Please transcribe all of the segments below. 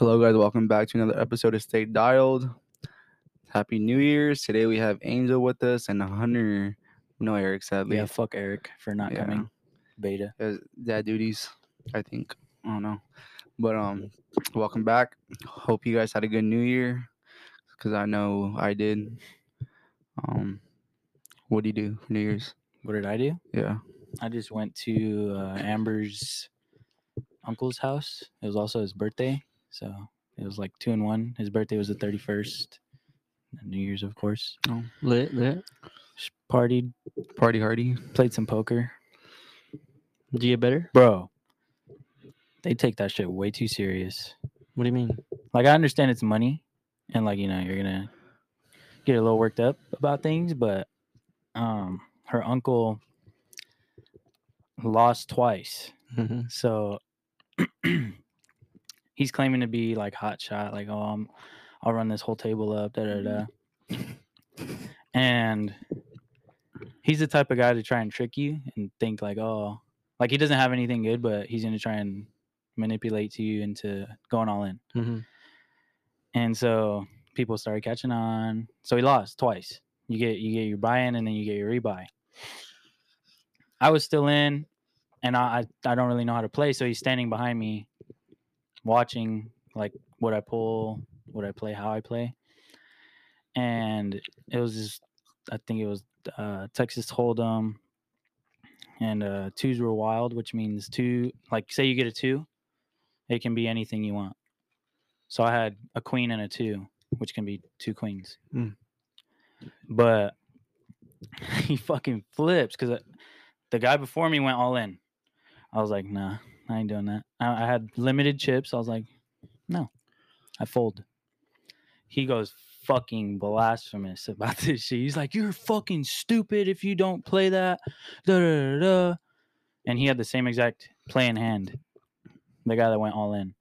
Hello, guys. Welcome back to another episode of Stay Dialed. Happy New Year's. Today we have Angel with us and Hunter. No, Eric, sadly. Yeah, fuck Eric for not Yeah. coming. Beta. Dad duties, I think. I don't know. But um, welcome back. Hope you guys had a good New Year, because I know I did. Um, what do you do for New Year's? What did I do? Yeah. I just went to uh, Amber's uncle's house. It was also his birthday, so it was like two and one. His birthday was the thirty first. New Year's, of course. Oh, Lit, lit. Just partied, party hardy. played some poker, Did you get better? bro. They take that shit way too serious. What do you mean? Like I understand it's money, and like you know you're gonna get a little worked up about things, but um, her uncle lost twice. Mm-hmm. So he's claiming to be like hot shot, like, oh, I'm, I'll run this whole table up, da da da. And he's the type of guy to try and trick you and think like, oh, like he doesn't have anything good, but he's gonna try and manipulate you into going all in. Mm-hmm. And so people started catching on. So he lost twice. You get you get your buy in and then you get your rebuy. I was still in, and I I I don't really know how to play. So he's standing behind me, watching like what I pull, what I play, how I play. And it was just I think it was uh, Texas Hold'em, and uh, twos were wild, which means two. Like say you get a two, it can be anything you want. So I had a queen and a two, which can be two queens. Mm. But he fucking flips because the guy before me went all in. I was like, nah, I ain't doing that. I, I had limited chips. I was like, no, I fold. He goes fucking blasphemous about this shit. He's like, you're fucking stupid if you don't play that. Da, da, da, da. And he had the same exact play in hand. The guy that went all in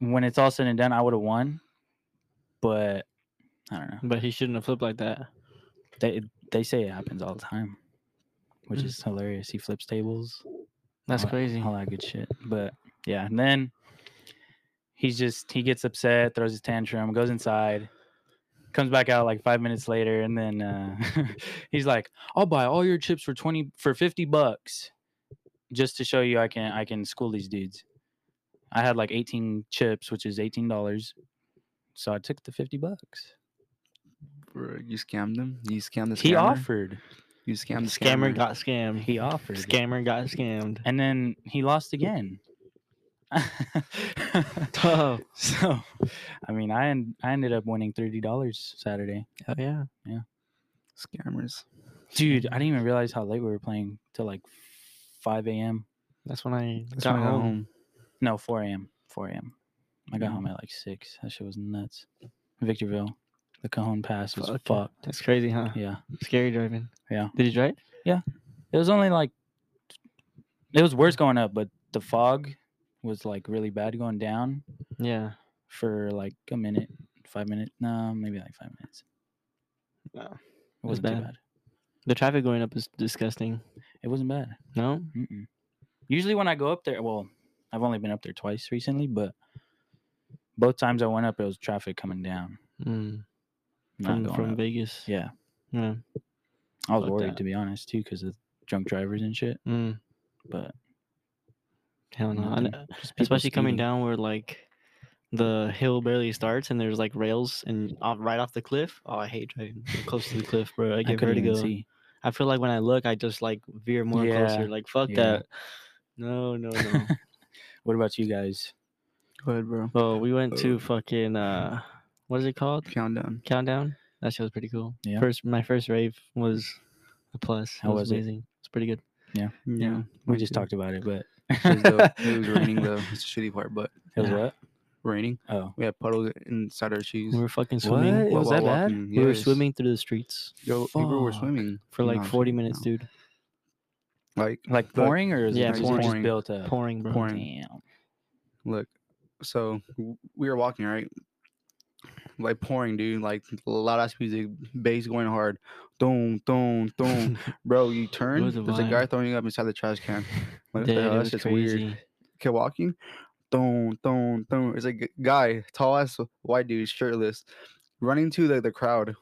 when it's all said and done, I would have won. But I don't know. But he shouldn't have flipped like that. They they say it happens all the time, which Mm. is hilarious. He flips tables. That's all that- crazy. All that good shit. But yeah, and then he's just he gets upset, throws his tantrum, goes inside, comes back out like five minutes later, and then uh, he's like, "I'll buy all your chips for twenty for fifty bucks, just to show you I can I can school these dudes." I had like eighteen chips, which is eighteen dollars, so I took the fifty bucks. Bro, you scammed them. You scammed the scammer. He offered. You scammed the Scammer scammer. got scammed. He offered. Scammer got scammed. and then he lost again. Oh, so, I mean, I en- I ended up winning thirty dollars Saturday, hell yeah. Yeah. Scammers. dude. I didn't even realize how late we were playing till like five a.m. That's when I That's got when home. home. No, four a.m. Four a.m. I got Mm. home at like six. That shit was nuts. Victorville, the Cajon Pass was Fuck. fucked. That's crazy, huh? Yeah, Scary driving. Yeah. Did you drive? Yeah. It was only like it was worse going up, but the fog was like really bad going down. Yeah. for like a minute, five minutes. No, maybe like five minutes. Wow. It was wasn't too bad. bad. The traffic going up is disgusting. It wasn't bad. No? Mm-mm. Usually when I go up there, well, I've only been up there twice recently, but both times I went up, it was traffic coming down. Mm. Not From, from up. Vegas. Yeah, Yeah. I was Fuck worried that. to be honest too, because of drunk drivers and shit. Mm. But Hell no. nothing. And, uh, especially coming speeding. down where like the hill barely starts and there's like rails and off, right off the cliff. Oh, I hate driving close to the cliff, bro. I I get couldn't even vertigo. see. I feel like when I look, I just like veer more Yeah, closer. Like fuck yeah. that. No, no, no. What about you guys? Go ahead, bro. well, we went Oh. to fucking uh, what is it called? Countdown. Countdown. That shit was pretty cool. Yeah. First, my first rave was a plus. How it was, was it? amazing. It's pretty good. Yeah. Yeah. We just talked about it, but It was, dope. it was raining though. It's the shitty part, but It was Yeah. what? raining. Oh, We had puddles inside our shoes. We were fucking What? swimming. It was that bad? walking. We were swimming through the streets Yo, people were swimming for like No, 40 no. minutes, dude. Like, like Look, pouring or is yeah, it just, pouring. just built up? Pouring, bro. Pouring. Damn. look. So we were walking right, like pouring, dude. Like a lot of music, bass going hard. Boom, boom, boom. Bro, you turn. There's a guy throwing up inside the trash can. Like, Dude, hell? it That's just weird. Kept walking. Thong, thong, thong. It's a guy, tall ass white dude, shirtless, running to the, the crowd.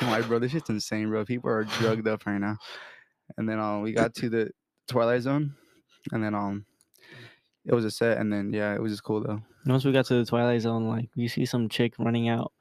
I'm like, bro, this shit's insane, bro. People are drugged up right now. And then um, we got to the Twilight Zone, and then um, it was a set, and then yeah, it was just cool though. Once we got to the Twilight Zone, like you see some chick running out,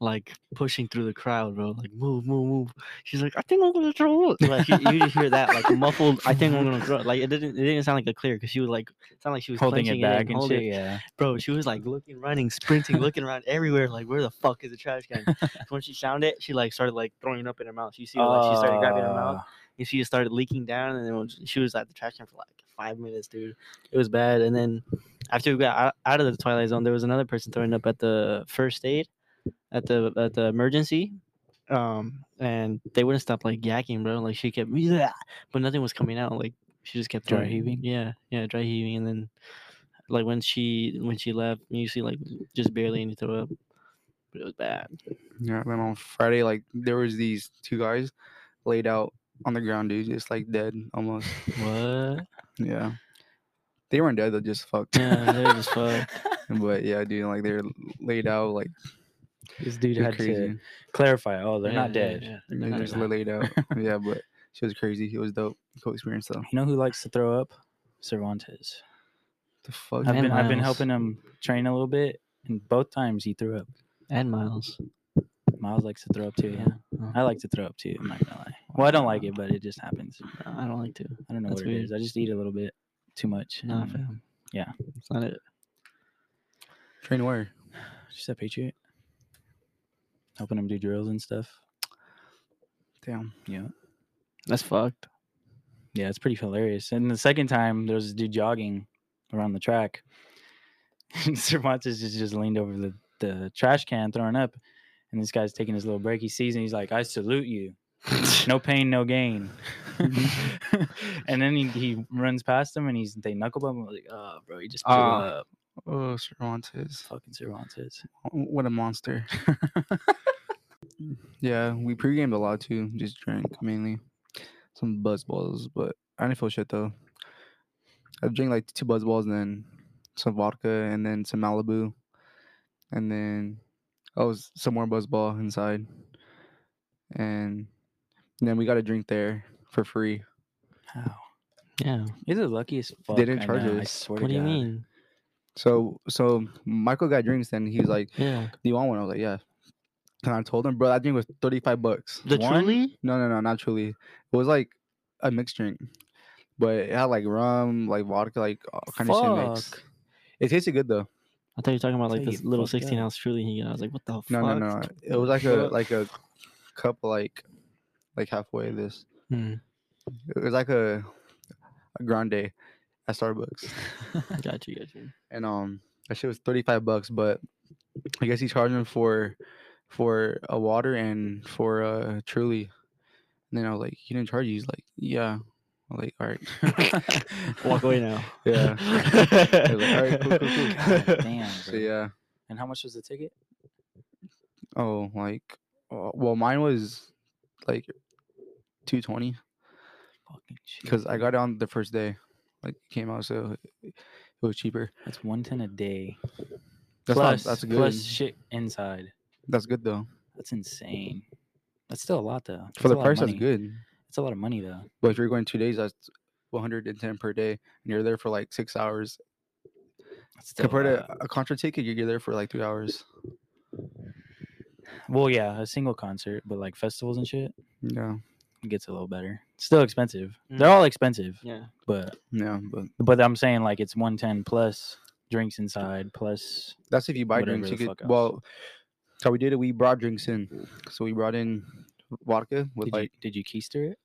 like pushing through the crowd, bro. Like move, move, move. She's like, I think I'm gonna throw up. Like you, you just hear that, like muffled. I think I'm gonna throw. Up. Like it didn't. It didn't sound like a clear because she was like, sound like she was Holding it clenching back and, and shit. it. Yeah. Bro, she was like looking, running, sprinting, looking around everywhere. Like where the fuck is the trash can? When she found it, she like started like throwing up in her mouth. You see, like she started grabbing her mouth. Uh, and she just started leaking down, and then she was at the trash can for like five minutes, dude. It was bad. And then after we got out, out of the Twilight Zone, there was another person throwing up at the first aid, at the at the emergency, um, and they wouldn't stop like yakking, bro. Like she kept, "Yeah," but nothing was coming out. Like she just kept Dry throwing- heaving? Yeah, yeah, dry heaving, and then like when she when she left, you see like just barely any throw up. But it was bad. Yeah, then on Friday, like there was these two guys laid out on the ground, dude, just like dead almost. What? Yeah, they weren't dead; they just fucked. Yeah, they were just fucked. but yeah, dude, like they're laid out, like This dude had crazy. to clarify. Oh, they're Yeah, not dead. yeah, They they're not just dead. laid out. yeah, but she was crazy. It was dope. Cool experience though. You know who likes to throw up? Cervantes. The fuck. I've And been I've been helping him train a little bit, and both times he threw up. And Miles. Miles likes to throw up too. Yeah. Oh, I like to throw up too. I'm not gonna lie. Well, I don't like it, but it just happens. I don't like to. I don't know That's what it is. I just eat a little bit too much. Nah, and fam. yeah. It's not it. Train where? Just a Patriot. Helping him do drills and stuff. Damn. Yeah. That's fucked. Yeah, it's pretty hilarious. And the second time, there was this dude jogging around the track. And Cervantes just, just leaned over the, the trash can, throwing up. And this guy's taking his little break. He sees and he's like, I salute you. No pain, no gain. and then he, he runs past him and he's they knuckle bump. I'm like, oh, bro, he just blew Ah. up. Oh, Cervantes. Fucking Cervantes. What a monster. yeah, we pre-gamed a lot too. Just drank mainly. Some buzz balls, but I didn't feel shit though. I drank like two buzz balls and then some vodka and then some Malibu. And then oh some more buzz ball inside. And then we got a drink there for free. How? Yeah. You're the luckiest fuck. They didn't I charge know, I us. swear to What do you God. mean? So so Michael got drinks and he's like, Yeah. Do you want one? I was like, Yeah. And I told him, bro, that drink was 35 bucks. The One? truly? No, no, no, not truly. It was like a mixed drink, but it had like rum, like vodka, like all kind of shit mixed. Fuck. It tasted good though. I thought you were talking about like Tell this you little fucked 16 ounce truly he got. I was like, what the fuck? No, no, no. It was like a Fuck. like a cup, like like halfway. This Hmm, it was like a a grande at Starbucks, got you, got you. and um, that shit was 35 bucks. But I guess he charged him for for a water and for uh truly. And then I was like, he didn't charge you. He's like, yeah. I'm like, all right. Walk away now. Yeah. Like, all right, cool, cool, cool. God damn. So yeah. And how much was the ticket? Oh, like, uh, well, mine was like 220 Fucking shit. because I got it on the first day. Like, it came out, so it was cheaper. That's one ten a day. That's plus, not, that's good. plus shit inside. that's good though. That's insane. That's still a lot though. For the a lot of price, that's good. It's a lot of money though. But if you're going two days, that's 110 per day, and you're there for like six hours. That's a Compared to a concert ticket, you're there for like three hours. well, yeah, a single concert, but like festivals and shit, Yeah, it gets a little better. Still expensive. Mm. They're all expensive, Yeah. but yeah, but but I'm saying like it's one ten plus drinks inside plus. that's if you buy drinks. You could well. So we did it. We brought drinks in. So we brought in vodka with Did like. you did you keister it?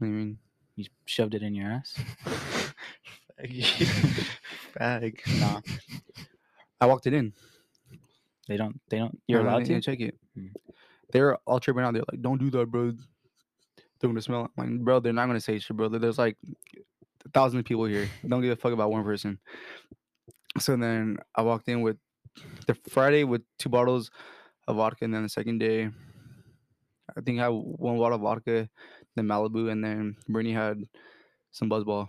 I mean, You shoved it in your ass? bag. Nah. I walked it in. They don't. They don't. You're No, no, allowed they to. didn't check it. Mm. They're all tripping out. They're like, "Don't do that, bro. They're gonna smell." I'm like, bro, they're not gonna say shit, bro. There's like thousands of people here. Don't give a fuck about one person. So then I walked in with the Friday with two bottles of vodka, and then the second day, I think I had one bottle of vodka, then Malibu, and then Brittany had some Buzzball.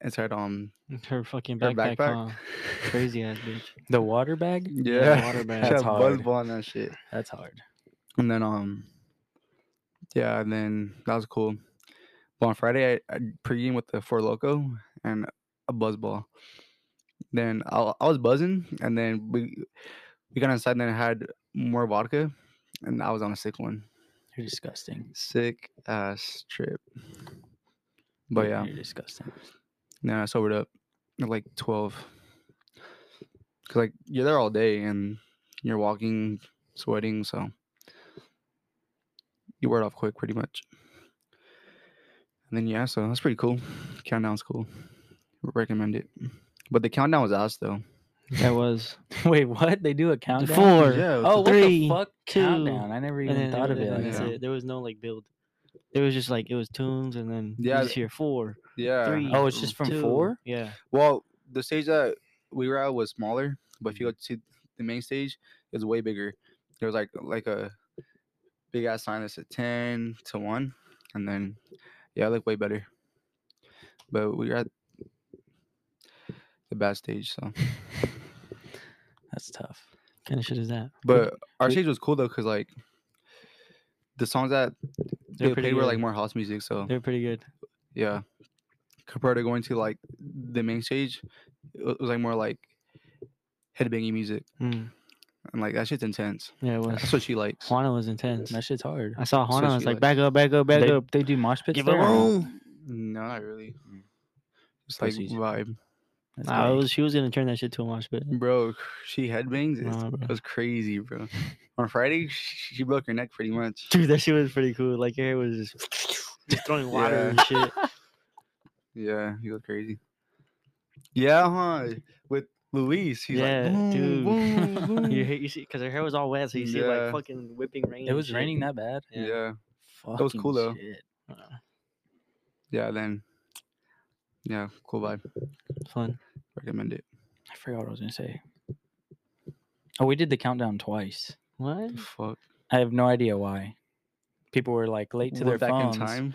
inside um Her fucking her backpack. backpack. huh? Crazy ass bitch. The water bag? Yeah, water bag. She That's hard. buzz ball and that shit. That's hard. And then um, yeah, and then that was cool. But on Friday, I, I pregame with the Four Loco and a buzz ball. Then I, I was buzzing, and then we we got inside, and then I had more vodka, and I was on a sick one. You're disgusting. Sick ass trip. But yeah, You're disgusting. then I sobered up at like twelve. Cause like you're there all day and you're walking, sweating, so you wear it off quick, pretty much. And then yeah, so that's pretty cool. Countdown's cool. Recommend it. But the countdown was ass though. That was Wait, what? They do a countdown? four. Yeah, Oh, what the fuck? two, countdown. I never even then thought of it like that's that. it. There was no like build. There was just like it was tunes and then Yeah, yeah, just hear four, yeah. three. Oh, it's just from two. four? Yeah. Well, the stage that we were at was smaller, but if you mm-hmm. go to the main stage, it's way bigger. There was like like a big ass sign that said ten to one, and then yeah, it looked way better. But we got the bad stage, so. That's tough. kind of shit is that? But our we- stage was cool though, cause like the songs that they played were like more house music, so They're pretty good. yeah. Compared to going to like the main stage, it was like more like headbanging music, Mm. And like that shit's intense. Yeah, it was. That's what she likes. Juana was intense. That shit's hard. I saw So Juana. I was she like, likes- back up, back up, back They, up. they do mosh pits Give there? her no? room. No, not really. Mm. Just like Pussies. vibe, That's Nah, it gay. was, she was gonna turn that shit to a mosh pit. bro. She headbangs. It's, Nah, bro. it was crazy, bro. On Friday, she, she broke her neck pretty much. Dude, that shit was pretty cool. Like her hair was just, just throwing water Yeah. and shit. Yeah, he goes crazy. Yeah, huh? With Luis, he's Yeah, like, boom, dude. boom, boom. you, you see, because her hair was all wet, so you see Yeah. like fucking whipping rain. It and was shit. raining that bad? yeah. Yeah. That was cool, though. shit. Uh, Yeah, then yeah, cool vibe. fun. Recommend it. I forgot what I was gonna say. Oh, we did the countdown twice. What? Fuck. I have no idea why. People were like late to We're their back phones. in time.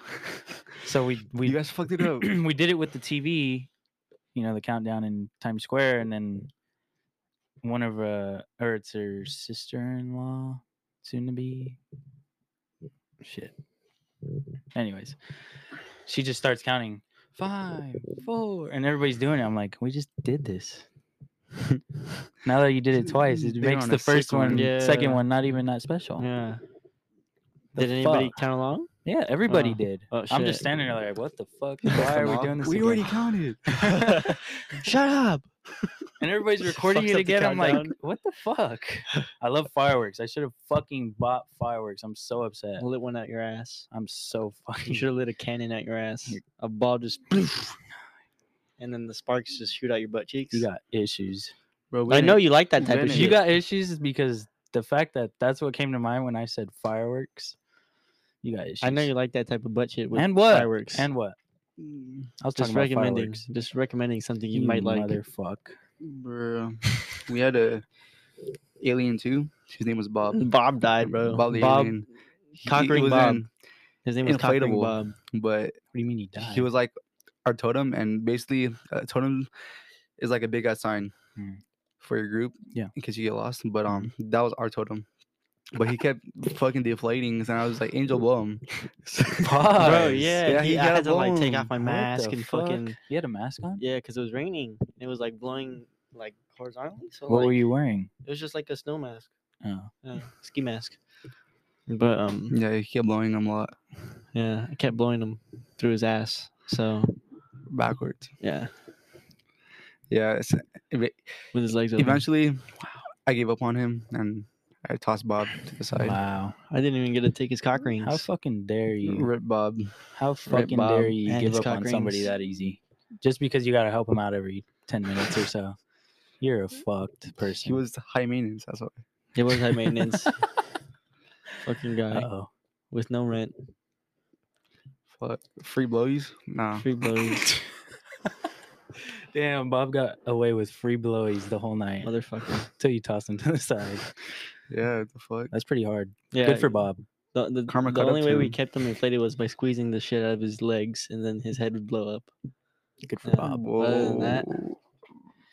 So we we you guys fucked it up. we did it with the TV, you know, the countdown in Times Square, and then one of uh, or it's her sister-in-law, soon to be. Shit. Anyways, she just starts counting five, four, and everybody's doing it. I'm like, we just did this. now that you did it twice, it makes the first one, one. second one, not even that special. Yeah. The Did anybody fuck? count along? Yeah, everybody Oh. did. Oh, I'm just shit. standing there like, what the fuck? Why are we doing this? We again? already counted. Shut up. and everybody's recording fucks it up the again. I'm like, countdown. what the fuck? I love fireworks. I should have fucking bought fireworks. I'm so upset. Lit one out your ass. I'm so You fucking. should have lit a cannon at your ass. You're- A ball just. and then the sparks just shoot out your butt cheeks. You got issues. Bro, we I know didn't- you like that type of Bennett. shit. You got issues because the fact that that's what came to mind when I said fireworks. You got issues. I know you like that type of butt shit with and what? fireworks. And what? Mm, I was just talking recommending, fireworks. just recommending something you, You might like. Motherfuck. Bro, we had a alien too. His name was Bob. Bob died, bro. Bob the Bob, alien. He- Cock he ring was Bob. in- His name was Cockring inflatable. Bob. but What do you mean he died? he was like our totem, and basically, a totem is like a big ass sign Hmm. for your group. Yeah. in case you get lost. But um, that was our totem. But he kept fucking deflating, and I was like, "Angel, blow him." Bro, Pause. yeah, Yeah, he, he I had to like take off my mask and fuck? fucking You had a mask on? yeah, because it was raining. It was like blowing like horizontally. So What like, were you wearing? It was just like a snow mask, Oh. yeah, ski mask. But um, yeah, he kept blowing him a lot yeah, I kept blowing him through his ass. So backwards. yeah, Yeah, it's, ev- with his legs open. eventually, I gave up on him, and I tossed Bob to the side. Wow. I didn't even get to take his cock rings. How fucking dare you? Rip Bob. How fucking Bob dare you and give his up on cock somebody that easy? Just because you gotta help him out every ten minutes or so. You're a fucked person. He was high maintenance. That's why. It was high maintenance. Fucking guy oh. with no rent, Fuck. Free blowies? Nah. free blows, Damn, Bob got away with free blowies the whole night motherfucker. until you tossed him to the side. Yeah, what the fuck. That's pretty hard. Yeah, Good for Bob. The, the, Karma the caught up only to way we him. kept him inflated was by squeezing the shit out of his legs, and then his head would blow up. Good for Yeah. Bob. Other than that-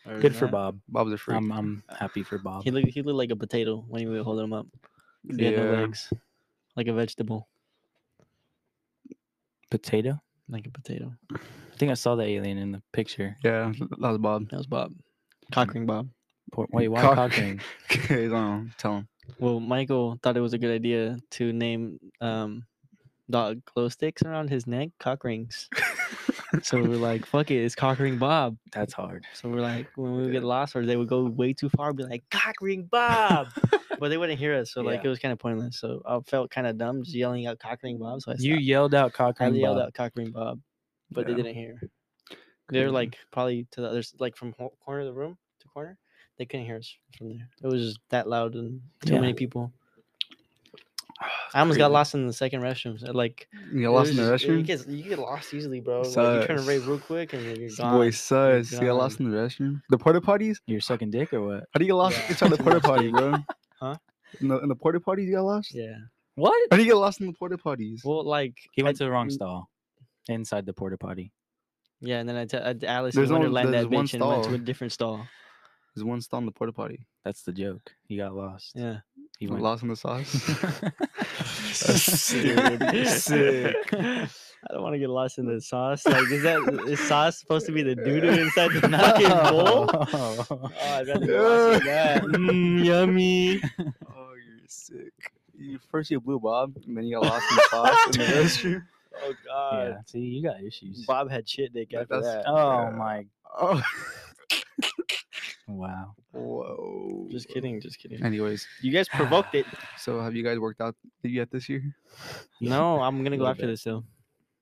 Other Good than for that, Bob. Bob's a freak. I'm I'm happy for Bob. He looked he looked like a potato when you would holding him up. He had no Yeah. legs, like a vegetable, Potato. like a potato. I think I saw the alien in the picture. yeah, that was Bob. That was Bob, cockring Bob. Poor, wait, why Cock- cockring? Okay, um, tell him. Well, Michael thought it was a good idea to name um, dog glow sticks around his neck cock rings. so we were like, "Fuck it, it's cockring Bob." That's hard. So we're like, when we would get lost or they would go way too far, be like, "Cockring Bob," but they wouldn't hear us, so like Yeah. it was kind of pointless. So I felt kind of dumb just yelling out "Cockring Bob." So I You stopped. yelled out I cockring. yelled Bob. out "Cockring Bob," but they didn't hear. They're Crazy. like probably to the other, s- like from ho- corner of the room to corner. They couldn't hear us from there. It was just that loud and too Yeah. many people. I almost got lost in the second restroom. So, uh, like You got lost in the just- You restroom. get, you get lost easily, bro. Like, you turn Sus. right real quick and then you're This gone. boy You're sus. You got lost in the restroom. The porta potties. You're sucking dick or what? How do you get lost Yeah, inside the too porta potty, bro? Huh? In the, in the porta potties, you got lost. Yeah. What? How do you get lost in the porta potties? Well, like He went I- to the wrong stall. Inside the porta potty. Yeah, and then I tell Alice There's in only- Wonderland there's that one bitch and went to a different stall. There's one stall in the porta potty. That's the joke. He got lost. Yeah. He went. lost in the sauce. Dude, Sick. I don't want to get lost in the sauce. Like, is that is sauce supposed to be the doo doo inside the fucking bowl? Oh, I'd rather get lost in that. Mm, yummy. oh, you're sick. You first you blew Bob, and then you got lost in the sauce in the restroom. Oh god. yeah. See, you got issues. Bob had shit dick That- after that. Oh Yeah. my! Oh, Wow. whoa. Just kidding, just kidding. Anyways, You guys provoked it. so have you guys worked out yet this year, No, I'm gonna go Little after bit. this though.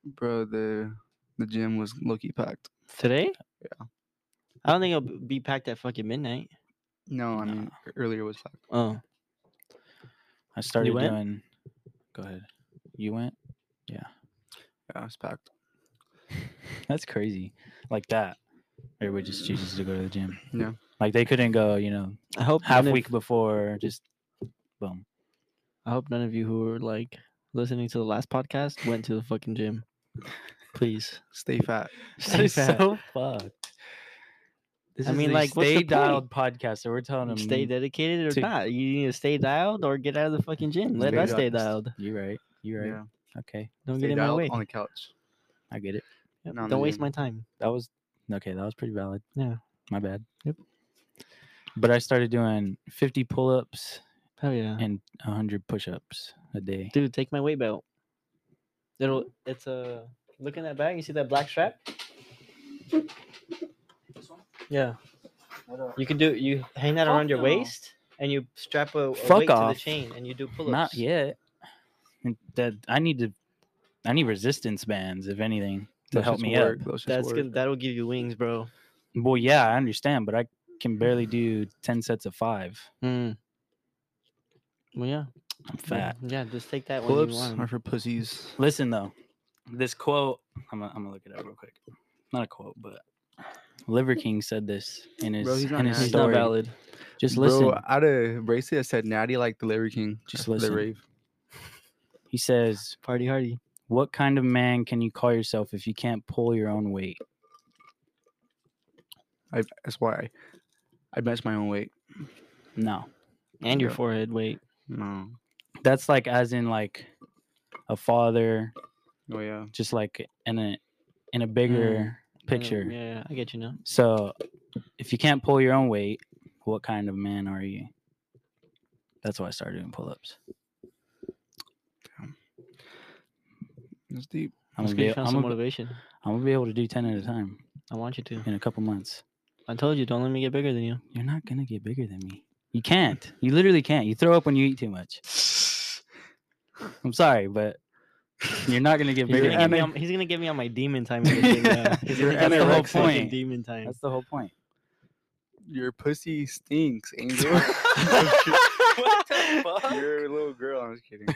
bro? The the gym was low key packed. Today? Yeah. I don't think it'll be packed at fucking midnight. No, I mean No. earlier was packed. Oh. I started went? doing. Go ahead. You went. Yeah. Yeah, it was packed. That's crazy. Like that. Everybody just chooses to go to the gym. Yeah. Like they couldn't go. You know, I hope half none of- week before. Just boom. I hope none of you who were like listening to the last podcast went to the fucking gym. Please. Stay fat. Stay fat. so fucked. This I is mean, a like, what's the stay point? dialed podcast, so we're telling them stay dedicated or to- not. You need to stay dialed or get out of the fucking gym. Let Stay us stay dialed. dialed. You're right. You're right. Yeah. Okay, Don't Stay get in my way. on the couch. I get it. Yep, Don't waste gym. my time. That was okay. That was pretty valid. Yeah. My bad. Yep. But I started doing 50 pull-ups Hell yeah. and 100 push-ups a day. Dude, take my weight belt. It'll it's a look in that bag, you see that black strap? Yeah. You can do you hang that around your no. waist and you strap a, a Fuck weight to off. the chain and you do pull ups. Not yet. And That I need to. I need resistance bands, if anything, to Those help me work. up. That's work. good. That'll give you wings, bro. Well, yeah, I understand, but I can barely do 10 sets of five. Mm. Well, yeah. I'm fat. Yeah, just take that when you Pull-ups want. 'em. are for pussies. Listen though, this quote. I'm gonna, I'm gonna look it up real quick. Not a quote, but Liver King said this in his Bro, he's not in his nasty. He's not story. valid. Just listen. Bro, out of bracelet, I said Natty like the Larry King. Just the listen. rave. He says, Party hardy. "What kind of man can you call yourself if you can't pull your own weight?" I, that's why I, bench my own weight. No, And your Yeah. forehead weight. No. that's like as in like a father, Oh yeah. just like in a in a bigger know, picture. Yeah, I get you now. So, if you can't pull your own weight, what kind of man are you? That's why I started doing pull-ups. That's deep. I'm gonna, be, I'm, some gonna, motivation. I'm gonna be able to do ten at a time I want you to. in a couple months. I told you, don't let me get bigger than you. You're not gonna get bigger than me. You can't. You literally can't. You throw up when you eat too much. I'm sorry, but you're not gonna get bigger. gonna, Than me me. on, he's gonna get me on my demon time. in the gym now. He's You're gonna get me on my anorexic. fucking demon time. That's the whole point. Your pussy stinks, Angel. what the fuck? You're a little girl. I'm just kidding.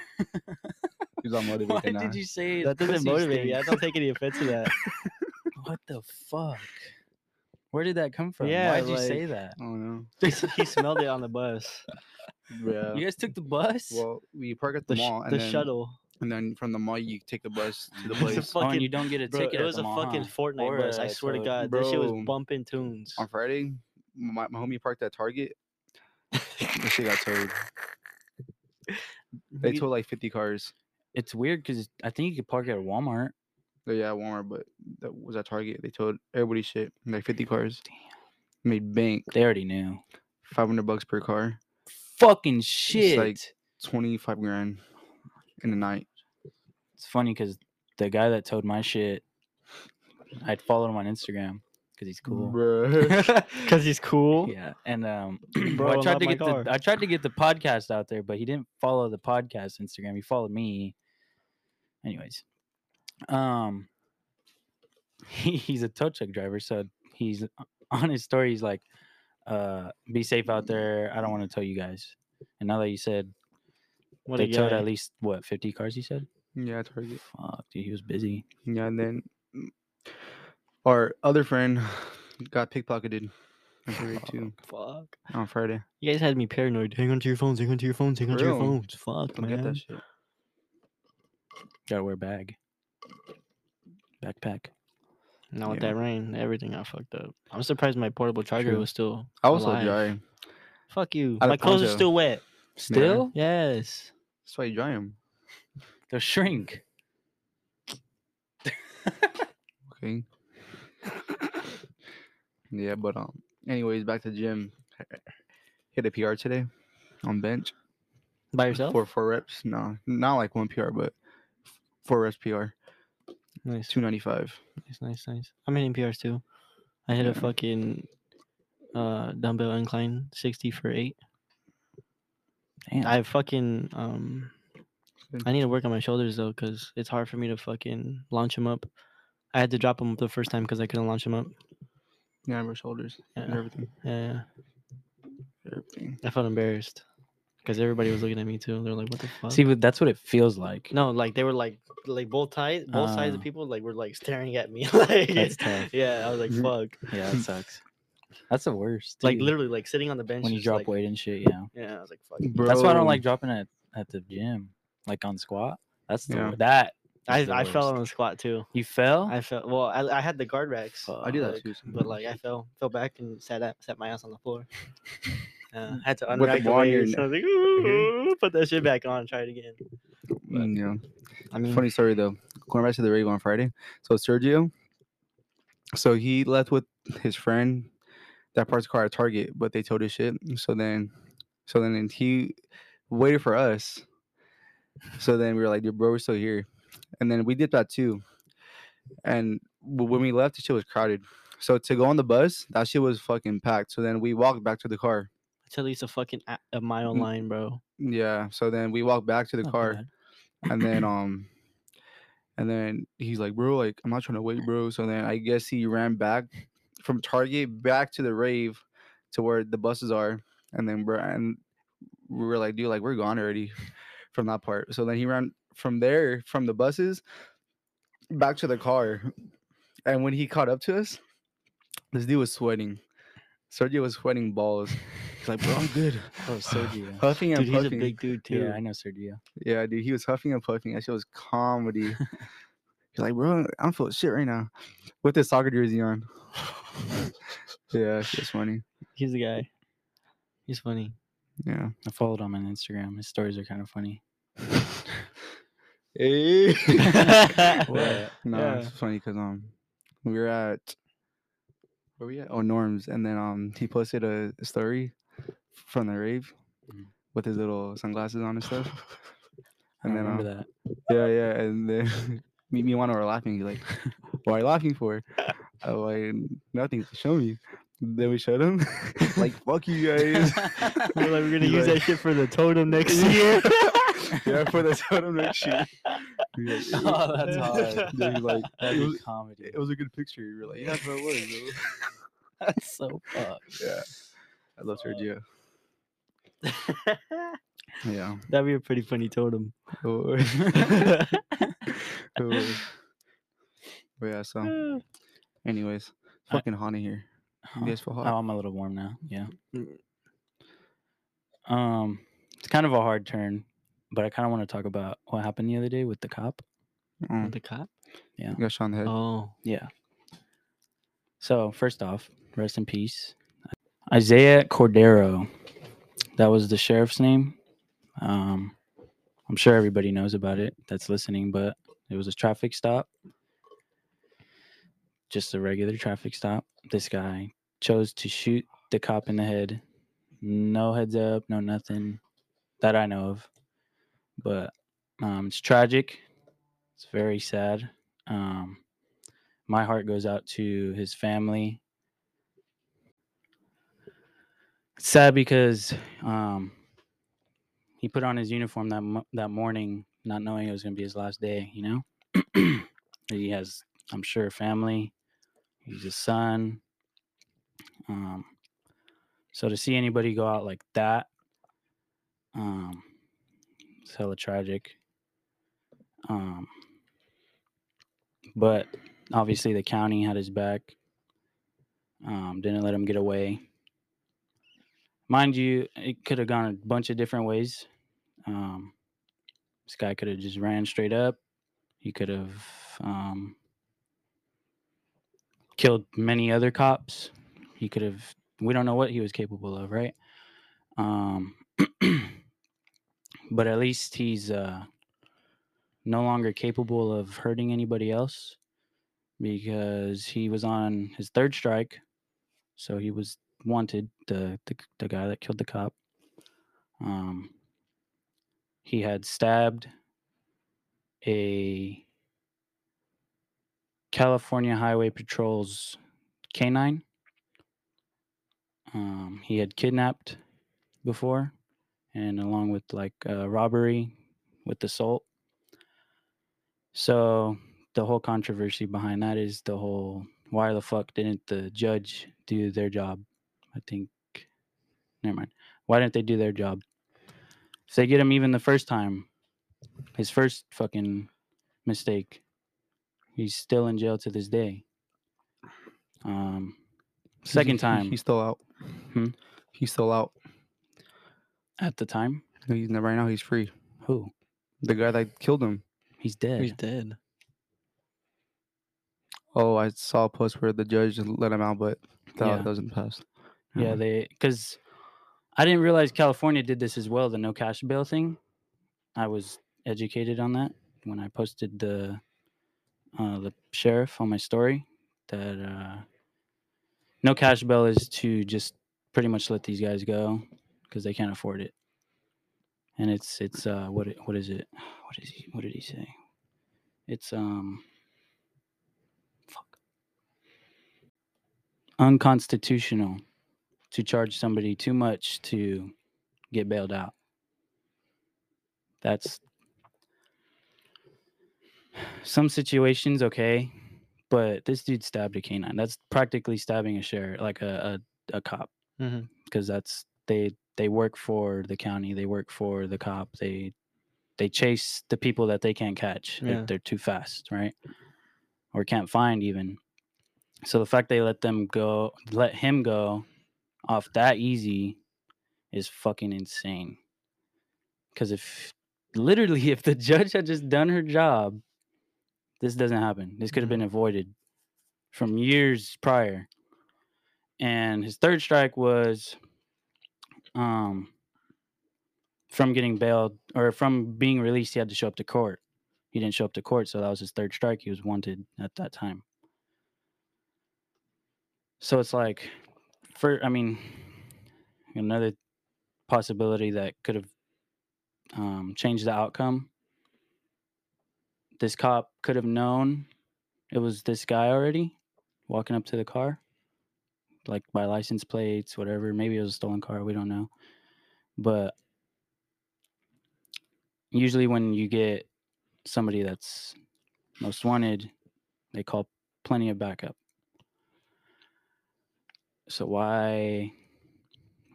He's all motivated Why now. did you say that doesn't pussy motivate me. I don't take any offense to that. What the fuck? Where did that come from? Yeah, Why'd you say that? Oh no. He, s- he smelled it on the bus. Yeah. You guys took the bus? Well, we park at the, The, sh- mall and the then shuttle. and then from the mall you take the bus to the It's a place. Oh, and fucking- you don't get a Bro, ticket. it at was the a mall, fucking huh? Fortnite Or bus. I a swear to toad. God, this shit was Bro. bumping tunes. On Friday, my, my homie parked at Target. This shit got towed. They We- towed like 50 cars. It's weird because I think you could park at Walmart. But yeah, Walmart, but that was at Target. They towed everybody's shit. Like 50 cars. Made bank. They already knew. 500 bucks per car. Fucking shit. like- 25 grand in the night. It's funny because the guy that towed my shit, I'd followed him on Instagram because he's cool. Bruh. Cause he's cool. Yeah, and um, Bro, I tried to get car. the I tried to get the podcast out there, but he didn't follow the podcast Instagram. He followed me. Anyways, um, he, he's a tow truck driver, so he's on his story. He's like, "Uh, be safe out there. I don't want to tell you guys." And now that you said What they towed at least what fifty cars, he said, yeah, Target. "Fuck, dude, he was busy." Yeah, and then our other friend got pickpocketed on Friday too Fuck. on Friday. You guys had me paranoid. Hang on to your phones. Hang on to your phones. Hang on to your phones. Fuck, Don't get man. that shit. Gotta wear a bag, backpack. Now with Yeah. that rain, everything got fucked up. I'm surprised my portable charger True. was still. I was so alive. dry. Fuck you. I had My clothes are poncho. still wet. Still, Yes. That's why you dry them. they'll shrink. Okay. yeah, but um. Anyways, back to the gym. Hit a PR today on bench. By yourself? for four reps. No, not like one PR, but four reps PR. Nice. Two ninety five. Nice, nice, nice. I'm hitting PRs too. I hit Yeah. a fucking uh dumbbell incline 60 for eight. Damn. I fucking um I need to work on my shoulders though, cause it's hard for me to fucking launch them up. I had to drop them the first time because I couldn't launch them up. Yeah, my shoulders and Yeah. everything. Yeah, Everything. I felt embarrassed because everybody was looking at me too. They're like, "What the fuck?" See, but that's what it feels like. no, like they were like, like both sides, both sides of Ah. people like were like staring at me. like, That's tough. yeah, I was like. "Fuck!" Yeah, that sucks. That's the worst. Like too, literally, like sitting on the bench when you just, drop like- weight and shit. Yeah, Yeah, I was like, "Fuck." that's why I don't like dropping at at the gym, like on squat. That's the Yeah. that. I is the I fell worst. on the squat too. You fell. I fell. Well, I, I had the guard racks. I do that like, too. But like I fell fell back and sat at, sat my ass on the floor. Uh, had to With the unrack the, ball on your weights. I was like, "Ooh," put that shit back on. Try it again. But, Mm, yeah. I mean, Funny story though. Going back to the rave on Friday. So Sergio, so he left with his friend that parts car at Target, but they towed his shit. So then, so then he waited for us. So then we were like, "Dude, bro, we're still here," and then we did that too. And when we left, the shit was crowded. So to go on the bus, that shit was fucking packed. So then we walked back to the car. It's at least a fucking a, a mile Mm. line, bro. Yeah. So then we walked back to the Not car. bad. and then um and then he's like bro like i'm not trying to wait bro so then i guess he ran back from target back to the rave to where the buses are and then bro and we were like dude like we're gone already from that part so then he ran from there from the buses back to the car and when he caught up to us this dude was sweating sergio was sweating balls he's like bro i'm good Oh, Sergio. huffing and Dude, he's a big dude too. Yeah, I know Sergio. yeah, dude, he was huffing and puffing. That shit was comedy. He's like, bro, I'm full of shit right now. With his soccer jersey on. yeah, it's funny. He's the guy. He's funny. Yeah. I followed him on Instagram. His stories are kind of funny. Hey. What? no, Yeah. it's funny because um we were at where we at? Oh Norms. And then um he posted a story from the rave Mhm. with his little sunglasses on and stuff. I And then remember uh, that. Yeah, yeah. And then me, me and Juan were laughing. He's like, "What are you laughing for?" I like, "Nothing. To show me." Then we showed him. like, "Fuck you guys." We're like, we're gonna He's use like- that shit for the totem next year. yeah, for the totem next year. He's like, Oh, that's hard. Then like, That'd it was, comedy. it was a good picture. You were like, "Yeah, bro, it was." That's so fucked. yeah, I love Sergio. Yeah. That'd be a pretty funny totem. Oh. But yeah. So, anyways, I- fucking hot in here. You Huh? guys feel hot? Oh, I'm a little warm now. Yeah. Mm. Um, it's kind of a hard turn but I kind of want to talk about what happened the other day with the cop. Mm, The cop? Yeah. got shot in the head. Oh, Yeah. So first off, rest in peace, Isaiah Cordero. That was the sheriff's name. Um, I'm sure everybody knows about it that's listening, but it was a traffic stop. Just a regular traffic stop. This guy chose to shoot the cop in the head. No heads up, no nothing that I know of. But um, it's tragic. It's very sad. Um, my heart goes out to his family. It's sad because um, he put on his uniform that mo- that morning, not knowing it was going to be his last day. You know, he has, I'm sure, family. He's a son. Um, so to see anybody go out like that, um, it's hella tragic. Um, but obviously the county had his back. Um, didn't let him get away. Mind you, it could have gone a bunch of different ways. Um, this guy could have just ran straight up. He could have um, killed many other cops. He could have. We don't know what he was capable of, right? Um, but at least he's uh, no longer capable of hurting anybody else because he was on his third strike. So he was wanted, the the, the guy that killed the cop. Um, he had stabbed a California Highway Patrol's canine. Um, he had kidnapped before, and along with like uh, robbery with assault. So the whole controversy behind that is the whole why the fuck didn't the judge do their job? I think. Never mind. Why didn't they do their job? If they get him even the first time, his first fucking mistake, he's still in jail to this day. Um, second time he's still out. Hmm? He's still out. At the time, No, He's right now. He's free. who? The guy that killed him. He's dead. he's dead. Oh, I saw a post where the judge let him out, but that Yeah. doesn't pass. Yeah, Um, they because I didn't realize California did this as well, the no cash bail thing. I was educated on that when I posted the uh, the sheriff on my story that uh, no cash bail is to just pretty much let these guys go because they can't afford it. And it's it's uh what it, what is it? What is he? What did he say? It's um fuck unconstitutional to charge somebody too much to get bailed out. That's some situations okay, but this dude stabbed a canine. That's practically stabbing a sheriff, like a a, a cop, because that's they they work for the county, they work for the cop, they they chase the people that they can't catch. They're, they're too fast, right? Or can't find even. So the fact they let them go, let him go off that easy is fucking insane. Because if literally, if the judge had just done her job, this doesn't happen. This could have mm-hmm. been avoided from years prior. And his third strike was um from getting bailed or from being released, he had to show up to court. He didn't show up to court, so that was his third strike. He was wanted at that time. So it's like, for I mean, another possibility that could have um, changed the outcome. This cop could have known it was this guy already walking up to the car, like by license plates, whatever. Maybe it was a stolen car. We don't know. But usually, when you get somebody that's most wanted, they call plenty of backup. So why?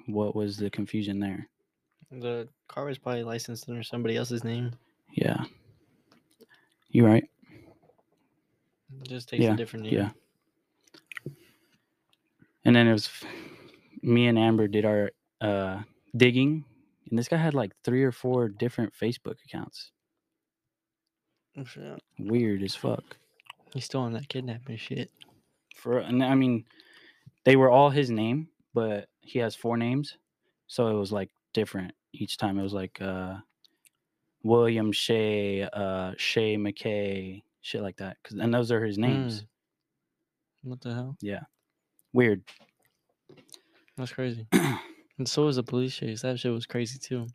What was the confusion there? The car was probably licensed under somebody else's name. Yeah, you're right. It just takes Yeah, a different name. Yeah. And then it was me and Amber did our uh, digging and this guy had like three or four different Facebook accounts. Oh, shit. Weird as fuck. He's still on that kidnapping shit. For and I mean, they were all his name, but he has four names, so it was like different each time. It was like uh, William Shea, uh, Shay McKay, shit like that. Cause and those are his names. Mm. What the hell? Yeah, weird. That's crazy. and so was the police chase. That shit was crazy too.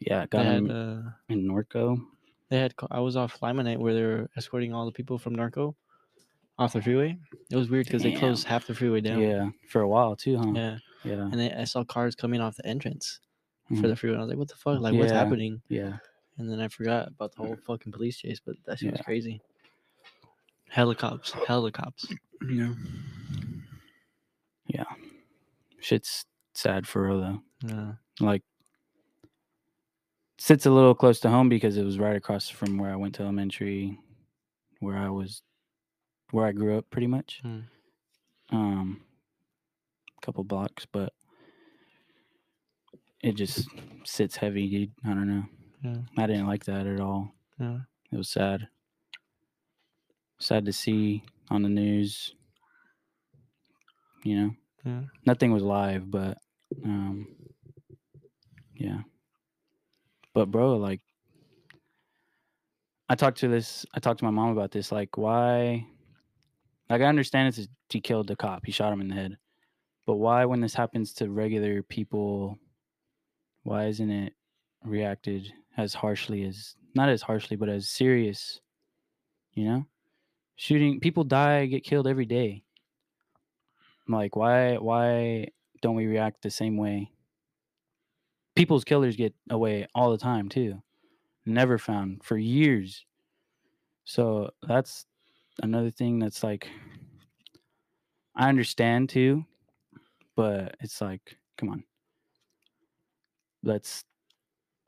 Yeah, They got had, uh, in Norco. they had. I was off Limonite where they were escorting all the people from Norco off the freeway. It was weird because they closed half the freeway down. Yeah, for a while too, huh? Yeah. yeah, And they, I saw cars coming off the entrance for Mhm. the freeway. I was like, what the fuck? Like, what's happening? yeah. And then I forgot about the whole fucking police chase, but that shit was Yeah. crazy. Helicopters. Helicopters. Yeah. Yeah. Shit's sad for real though. Yeah. Like sits a little close to home because it was right across from where I went to elementary, where I was where I grew up pretty much. Hmm. Um a couple blocks, but it just sits heavy, dude. I don't know. Yeah. I didn't like that at all. Yeah. It was sad. Sad to see on the news. You know, Yeah. nothing was live, but um, yeah. But bro, like, I talked to this. I talked to my mom about this. Like, why? Like, I understand it's he killed the cop. He shot him in the head. But why, when this happens to regular people, why isn't it reacted as harshly as not as harshly, but as serious? You know, shooting people die, get killed every day. Like, why? Why don't we react the same way? People's killers get away all the time too. Never found for years. So that's another thing that's like I understand too, but it's like, come on. Let's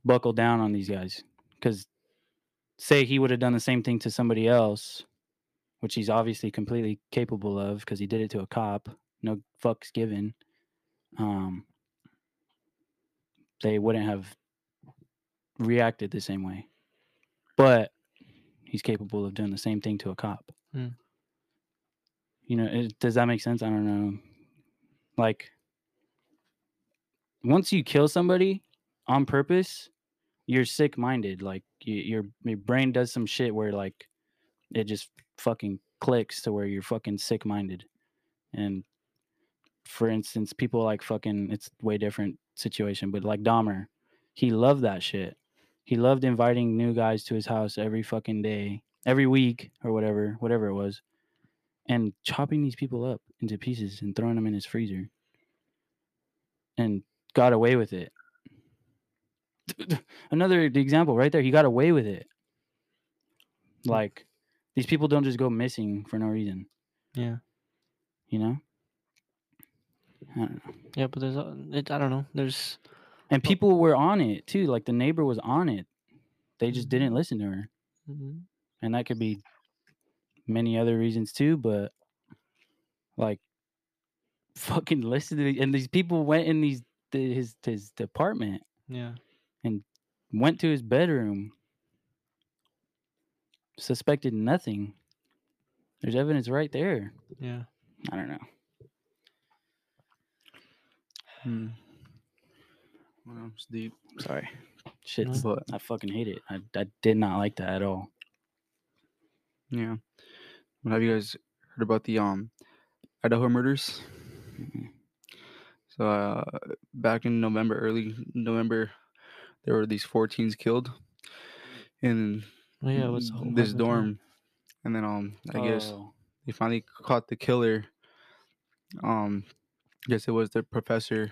buckle down on these guys. Cause say he would have done the same thing to somebody else, which he's obviously completely capable of because he did it to a cop, no fucks given. Um they wouldn't have reacted the same way. But he's capable of doing the same thing to a cop. Hmm. You know, it, does that make sense? I don't know. Like, once you kill somebody on purpose, you're sick minded. Like, you, your your brain does some shit where like it just fucking clicks to where you're fucking sick minded. And for instance, people like fucking it's way different situation, but like Dahmer, he loved that shit. He loved inviting new guys to his house every fucking day, every week or whatever, whatever it was, and chopping these people up into pieces and throwing them in his freezer. And got away with it. Another example right there, he got away with it. Hmm. Like these people don't just go missing for no reason, Yeah. you know? I don't know. Yeah, but there's, it, I don't know. There's, And people were on it too. Like the neighbor was on it. They just didn't Mhm. listen to her. Mhm. And that could be many other reasons too, but like fucking listen to the, and these people went in these the, his his department, yeah. And went to his bedroom, suspected nothing. There's evidence right there. Yeah. I don't know. Hmm. Well, it's deep, Sorry. Shit. But I fucking hate it. I, I did not like that at all. yeah. But have you guys heard about the um Idaho murders? So uh, back in November, early November, there were these four teens killed in Oh, yeah. What's this happened to him? dorm, and then um I guess Oh, they finally caught the killer. Um, Guess it was the professor.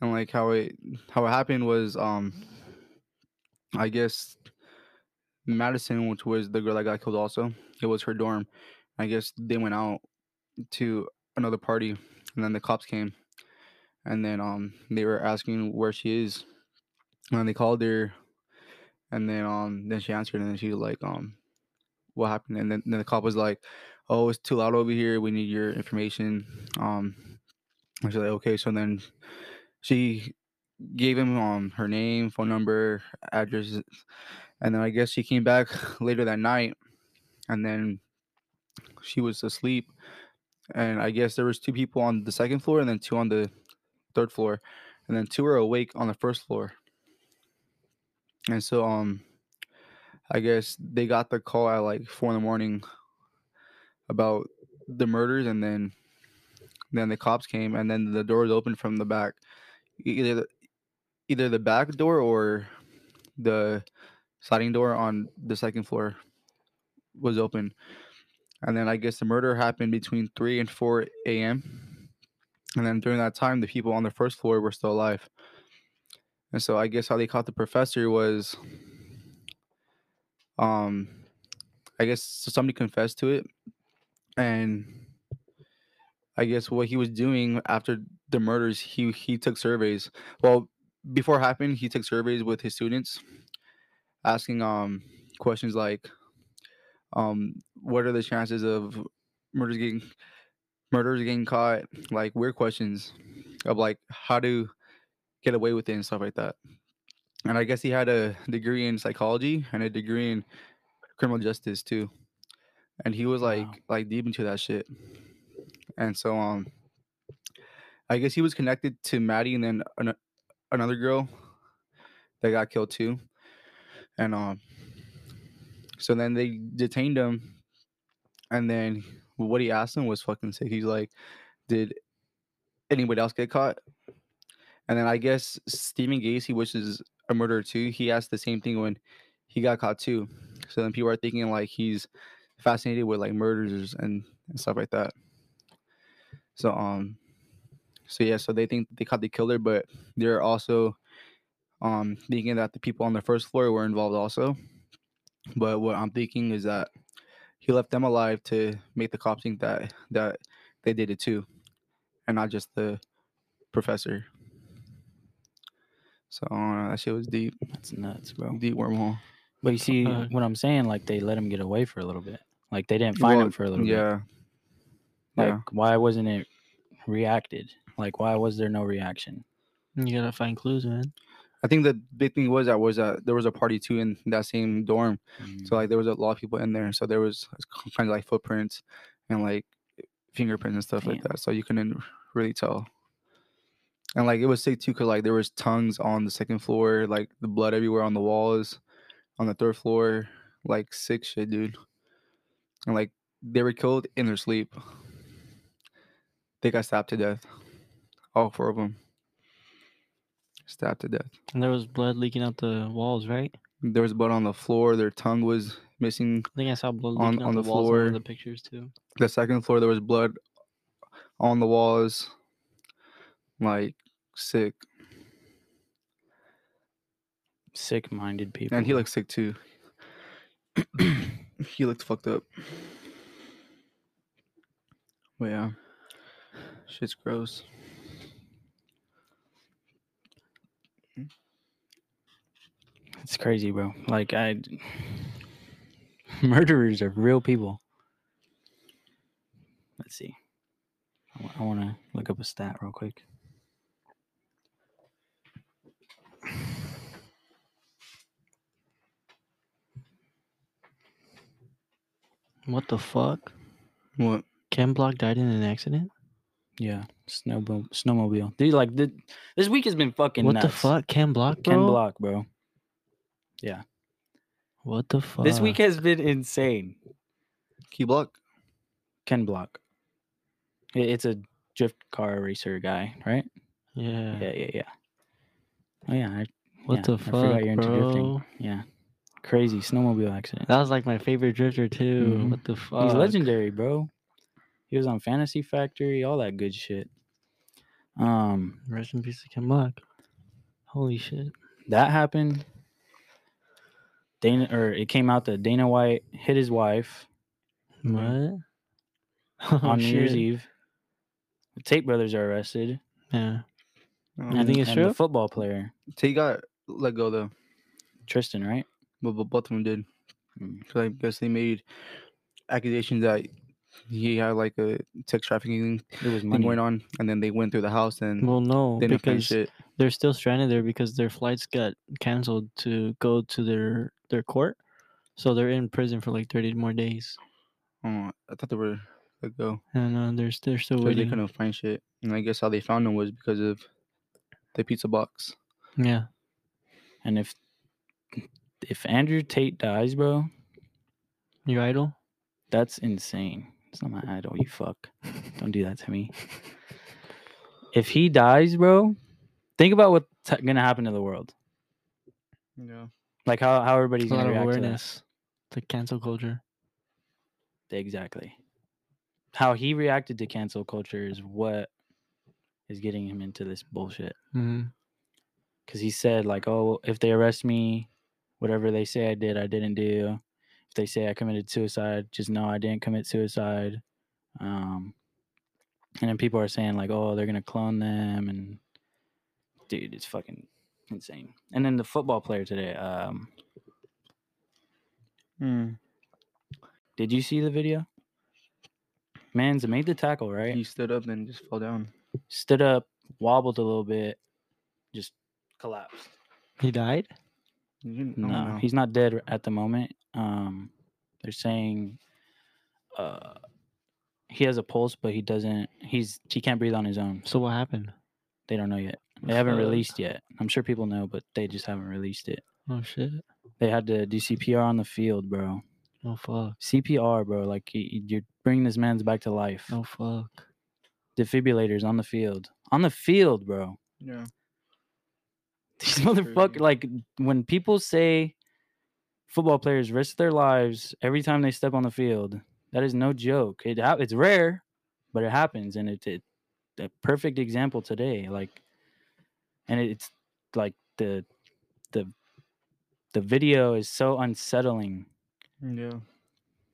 And like how it how it happened was um, I guess Madison, which was the girl that got killed, also it was her dorm. I guess they went out to another party, and then the cops came, and then um they were asking where she is, and they called her, and then um then she answered, and then she was like um what happened and then, then the cop was like oh it's too loud over here we need your information. Um and she's like okay so then she gave him um her name, phone number, address, and then I guess she came back later that night, and then she was asleep, and I guess there was two people on the second floor and then two on the third floor, and then two were awake on the first floor, and so um, I guess they got the call at like four in the morning about the murders, and then then the cops came, and then the doors opened from the back, either the, either the back door or the sliding door on the second floor was open. And then I guess the murder happened between 3 and 4 a.m. And then during that time, the people on the first floor were still alive. And so I guess how they caught the professor was, um, I guess somebody confessed to it, and I guess what he was doing after the murders, he he took surveys. Well, before it happened, he took surveys with his students, asking um questions like, um, what are the chances of murders getting murders getting caught? Like weird questions of like how to get away with it and stuff like that. And I guess he had a degree in psychology and a degree in criminal justice too. And he was like Wow. like deep into that shit. And so um I guess he was connected to Maddie and then an- another girl that got killed too. And um so then they detained him and then what he asked him was fucking sick. He's like, Did anybody else get caught? And then I guess Stephen Gacy, which is a murderer too, he asked the same thing when he got caught too. So then people are thinking like he's fascinated with like murders and, and stuff like that. So um so yeah, so they think they caught the killer, but they're also um thinking that the people on the first floor were involved also. But what I'm thinking is that he left them alive to make the cops think that that they did it too, and not just the professor. So uh, that shit was deep, That's nuts, bro. deep wormhole. But you see Uh, what I'm saying? Like they let him get away for a little bit. Like they didn't find him for a little bit. yeah, Like yeah. why wasn't it reacted? Like why was there no reaction? You gotta find clues, man. I think the big thing was that was that there was a party too in that same dorm. Mm. So like there was a lot of people in there. So there was kind of like footprints and like fingerprints and stuff like that. So you couldn't really tell. And like it was sick too, cause like there was tongues on the second floor, like the blood everywhere on the walls, on the third floor, like sick shit, dude. And like they were killed in their sleep. They got stabbed to death. All four of them. Stabbed to death. And there was blood leaking out the walls, right? There was blood on the floor. Their tongue was missing. I think I saw blood On- on the, the floor. the pictures too. The second floor, there was blood on the walls. Like sick, Sick minded people. and he looked sick too. he looked fucked up. But yeah, shit's gross. It's crazy, bro. Like I murderers are real people. Let's see. I want to look up a stat real quick. What the fuck? What? Ken Block died in an accident? Yeah, snowmobile. Snowmobile. Dude, like th- this week has been fucking what nuts. the fuck? Ken Block, bro? Ken Block, bro. Yeah. What the fuck? This week has been insane. Key block? Ken Block. I- It's a drift car racer guy, right? Yeah. Yeah, yeah, yeah. Oh yeah, I, What yeah, the I fuck, forgot you're into drifting. bro? Yeah, crazy snowmobile accident. That was like my favorite drifter too. Mhm. What the fuck? He's legendary, bro. He was on Fantasy Factory, all that good shit. Um, Rest in peace to Ken Block. Holy shit. that happened. Dana, or it came out that Dana White hit his wife What? on New Year's Oh. Eve. The Tate brothers are arrested. Yeah. Um, You think it's and true? The football player Tay got let go though, Tristan, right? But, but both of them did. Because I guess they made accusations that he had like a sex trafficking It was thing money. going on, and then they went through the house and Well, no, they didn't find because shit. they're still stranded there because their flights got canceled to go to their their court. So they're in prison for like 30 more days. Oh, I thought they were let go. And uh, they're they're still 'cause they waiting. couldn't find shit. And I guess how they found them was because of the pizza box. Yeah. And if if Andrew Tate dies, bro, Your idol? that's insane. It's not my idol, you fuck. Don't do that to me. If he dies, bro, think about what's ha- gonna happen to the world. Yeah. Like how, how everybody's a lot gonna of react to awareness. The cancel culture. Exactly. How he reacted to cancel culture is what is getting him into this bullshit. hmm Because he said, like, oh, if they arrest me, whatever they say I did, I didn't do. If they say I committed suicide, just know I didn't commit suicide. Um, and then people are saying, like, oh, they're going to clone them. And dude, it's fucking insane. And then the football player today, um, Hmm. did you see the video? Man's made the tackle, right? He stood up and just fell down. stood up, wobbled a little bit, just collapsed. He died? You No, know. he's not dead at the moment. Um, they're saying uh, he has a pulse, but he doesn't. He's he can't breathe on his own. So what happened? They don't know yet. They haven't released yet. I'm sure people know, but they just haven't released it. Oh shit. They had to do CPR on the field, bro. Oh fuck. CPR, bro. Like y- y- you're bringing this man's back to life. Oh fuck. Defibrillators on the field. On the field, bro. Yeah. These motherfuckers, like when people say football players risk their lives every time they step on the field, that is no joke. It hap- it's rare, but it happens, and it, it a perfect example today. Like, and it's like the the the video is so unsettling. Yeah.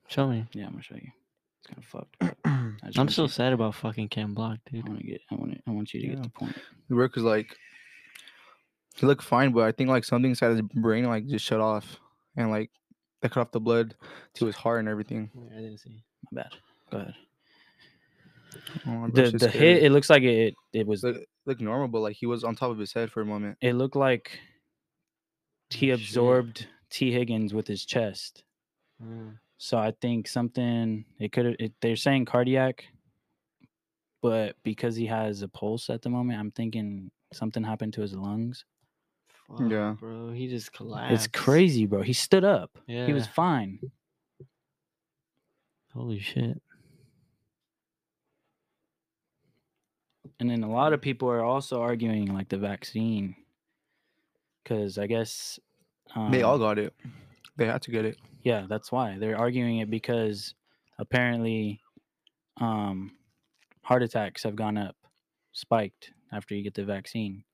Show me. Yeah, I'm gonna show you. It's kind of fucked. I just I'm want so sad about fucking Ken Block, dude. I want to get. I want. I want you to Yeah. get the point. The work was like, he looked fine, but I think like something inside his brain like just shut off, and like they cut off the blood to his heart and everything. I didn't see. My bad. Go ahead. Oh, The the hit. It looks like it. It was. looked, looked normal, but like he was on top of his head for a moment. It looked like he Oh, shit. absorbed Tee Higgins with his chest. Mm. So I think something it could have. They're saying cardiac, but because he has a pulse at the moment, I'm thinking something happened to his lungs. Fuck, Yeah. bro. He just collapsed. It's crazy, bro. He stood up. Yeah. He was fine. Holy shit. And then a lot of people are also arguing like the vaccine, because I guess they all um, got it. They had to get it. Yeah, that's why they're arguing it because apparently, um, heart attacks have gone up, spiked after you get the vaccine.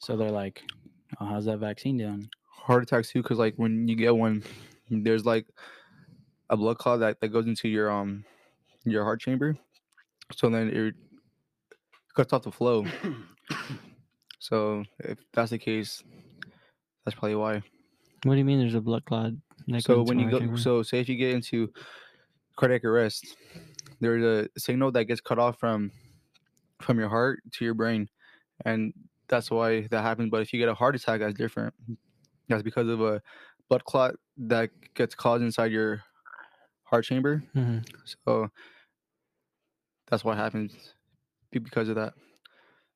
So they're like, oh, "How's that vaccine doing?" Heart attacks too, because like when you get one, there's like a blood clot that, that goes into your um your heart chamber, so then it cuts off the flow. so if that's the case, that's probably why. What do you mean there's a blood clot? that So when you go, chamber? so say if you get into cardiac arrest, there's a signal that gets cut off from from your heart to your brain, and that's why that happens. But if you get a heart attack, that's different. That's because of a blood clot that gets caused inside your heart chamber. Mhm. So that's what happens because of that.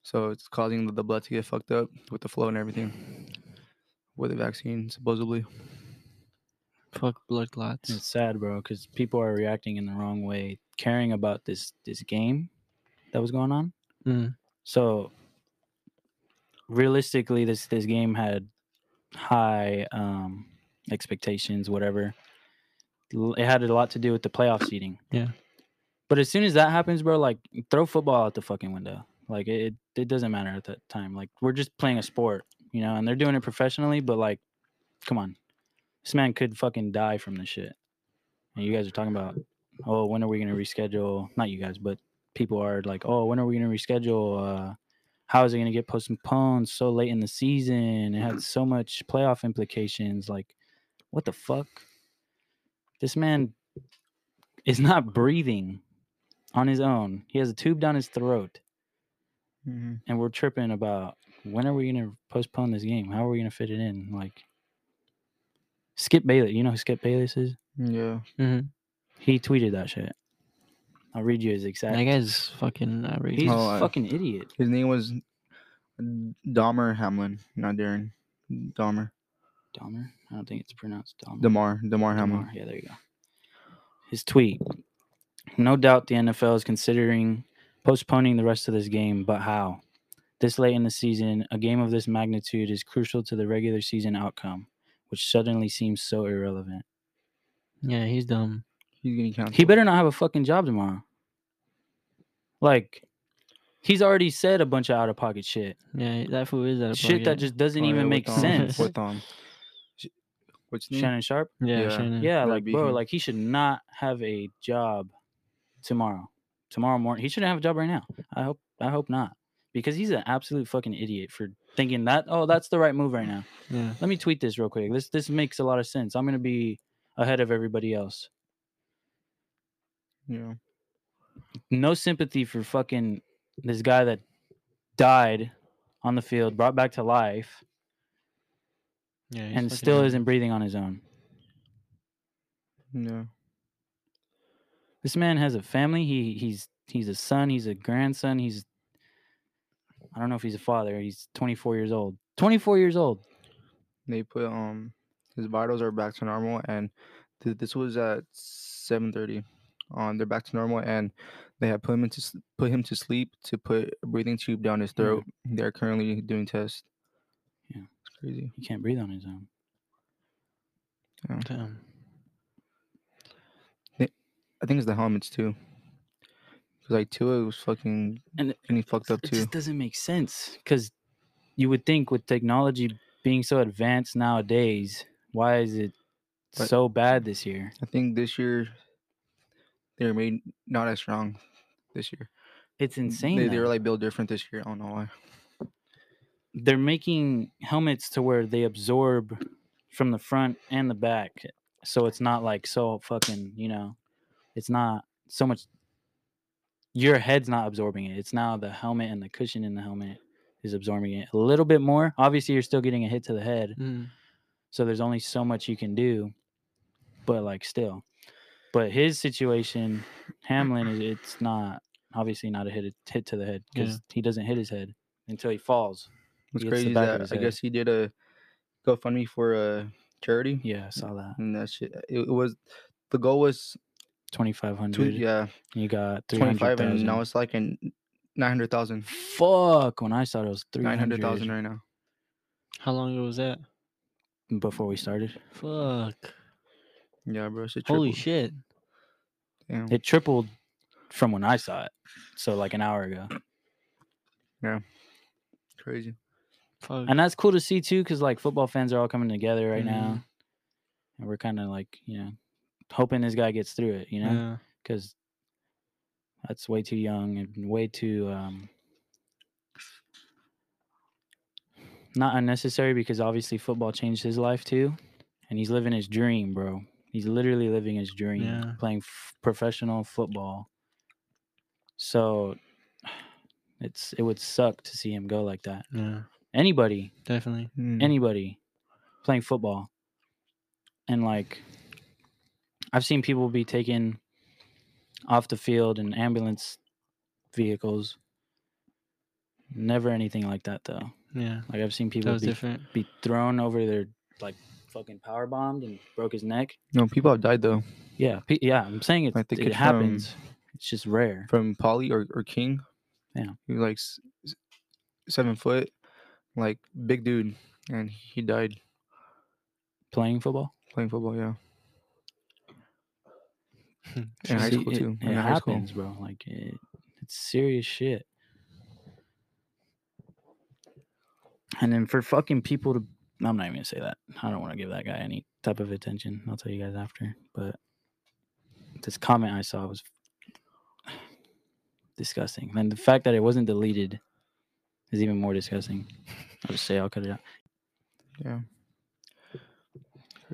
So it's causing the- the blood to get fucked up with the flow and everything with the vaccine, supposedly. Fuck blood clots. It's sad, bro, because people are reacting in the wrong way, caring about this this game that was going on. Mm. So realistically, this this game had high um, expectations, whatever. It had a lot to do with the playoff seeding. Yeah. But as soon as that happens, bro, like throw football out the fucking window. Like it, it doesn't matter at that time. Like we're just playing a sport, you know, and they're doing it professionally. But like, come on, this man could fucking die from this shit. And you guys are talking about, oh, when are we gonna reschedule? Not you guys, but people are like, oh, when are we gonna reschedule? Uh, how is it gonna get postponed so late in the season? It had so much playoff implications. Like, what the fuck? This man is not breathing on his own. He has a tube down his throat, Mm-hmm. and we're tripping about when are we gonna postpone this game? How are we gonna fit it in? Like Skip Bayless, you know who Skip Bayless is? Yeah. Mm-hmm. He tweeted that shit. I'll read you his exact. That guy's fucking uh, outrageous. He's Oh, a I- fucking idiot. His name was Dahmer Hamlin, not Darren. Dahmer. Dahmer. I don't think it's pronounced Dahmer. Damar. Damar Hamlin. Damar, Yeah, there you go. His tweet. No doubt the NFL is considering postponing the rest of this game, but how? This late in the season, a game of this magnitude is crucial to the regular season outcome, which suddenly seems so irrelevant. yeah, he's dumb. He's getting canceled. He better not have a fucking job tomorrow. Like, he's already said a bunch of out of pocket shit. Yeah, that fool is that Shit that just doesn't Oh, yeah, even with, make um, sense. With um, sh- what's his name? Shannon Sharpe? yeah, yeah. Shannon. Yeah, That'd like be bro, him. like he should not have a job tomorrow. Tomorrow morning, he shouldn't have a job right now. I hope, I hope not, because he's an absolute fucking idiot for thinking that. Oh, that's the right move right now. yeah. Let me tweet this real quick. This this makes a lot of sense. I'm gonna be ahead of everybody else. Yeah. No sympathy for fucking this guy that died on the field, brought back to life, yeah, and still him. isn't breathing on his own. No. This man has a family. He he's he's a son. He's a grandson. He's I don't know if he's a father. He's 24 years old. 24 years old. They put um his vitals are back to normal, and th- this was at 7:30. Um, on their back to normal and they have put him to put him to sleep to put a breathing tube down his throat. Yeah. They're currently doing tests. Yeah, it's crazy. He can't breathe on his own. Yeah. Damn. I think it's the helmets too. Cause like Tua was fucking and, and he fucked up too. It just doesn't make sense. Cause you would think with technology being so advanced nowadays, why is it but so bad this year? I think this year they were made not as strong. This year, It's insane. They, they were like built different this year. I don't know why. they're making helmets to where they absorb from the front and the back so it's not like so fucking you know it's not so much your head's not absorbing it it's now the helmet and the cushion in the helmet is absorbing it a little bit more obviously you're still getting a hit to the head Mm. so there's only so much you can do but like still but his situation hamlin it's not obviously not a hit hit to the head Yeah. because he doesn't hit his head until he falls What's He crazy is back of that I head. guess he did a GoFundMe for a charity. yeah i saw that and that shit. It, it was the goal was Twenty five two, hundred. yeah You got three twenty hundred five, and now it's like in nine hundred thousand. Fuck! When I saw it, it was three Nine hundred hundred thousand right now. How long ago was that? before we started. Fuck. Yeah, bro. Shit Holy tripled. shit. Damn. It tripled from when I saw it, so like an hour ago. Yeah. Crazy. Fuck. And that's cool to see too, because like football fans are all coming together right Mhm. now, and we're kind of like you know hoping this guy gets through it. You know, Yeah. because that's way too young and way too um not unnecessary because obviously football changed his life too and he's living his dream bro he's literally living his dream Yeah. playing f- professional football so it's it would suck to see him go like that Yeah. anybody Definitely. Mm. anybody playing football and like i've seen people be taken off the field in ambulance vehicles never anything like that though Yeah. like i've seen people be, be thrown over their like fucking power bombed and broke his neck no, people have died though yeah pe- yeah i'm saying it, it from- happens it's just rare from Polly or, or King. Yeah. he was like s- seven foot, like big dude, and he died playing football playing football. Yeah, in high school it, too. it in high school. happens bro like it, it's serious shit and then for fucking people to i'm not even gonna say that. I don't want to give that guy any type of attention. I'll tell you guys after but this comment i saw was disgusting. And the fact that it wasn't deleted is even more disgusting. I'll just say i'll cut it out. Yeah.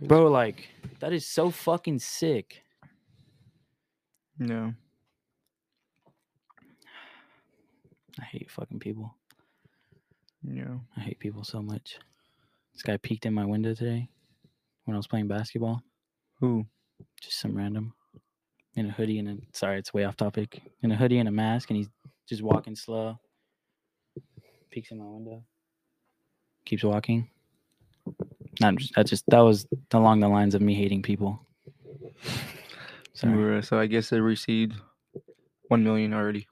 Bro like that is so fucking sick. No, i hate fucking people. Yeah. I hate people so much. This guy peeked in my window today when I was playing basketball. Who? Just some random in a hoodie and a sorry, it's way off topic. In a hoodie and a mask, and he's just walking slow. Peeks in my window. Keeps walking. Not just that just that was along the lines of me hating people. Sorry. So I guess they received one million already.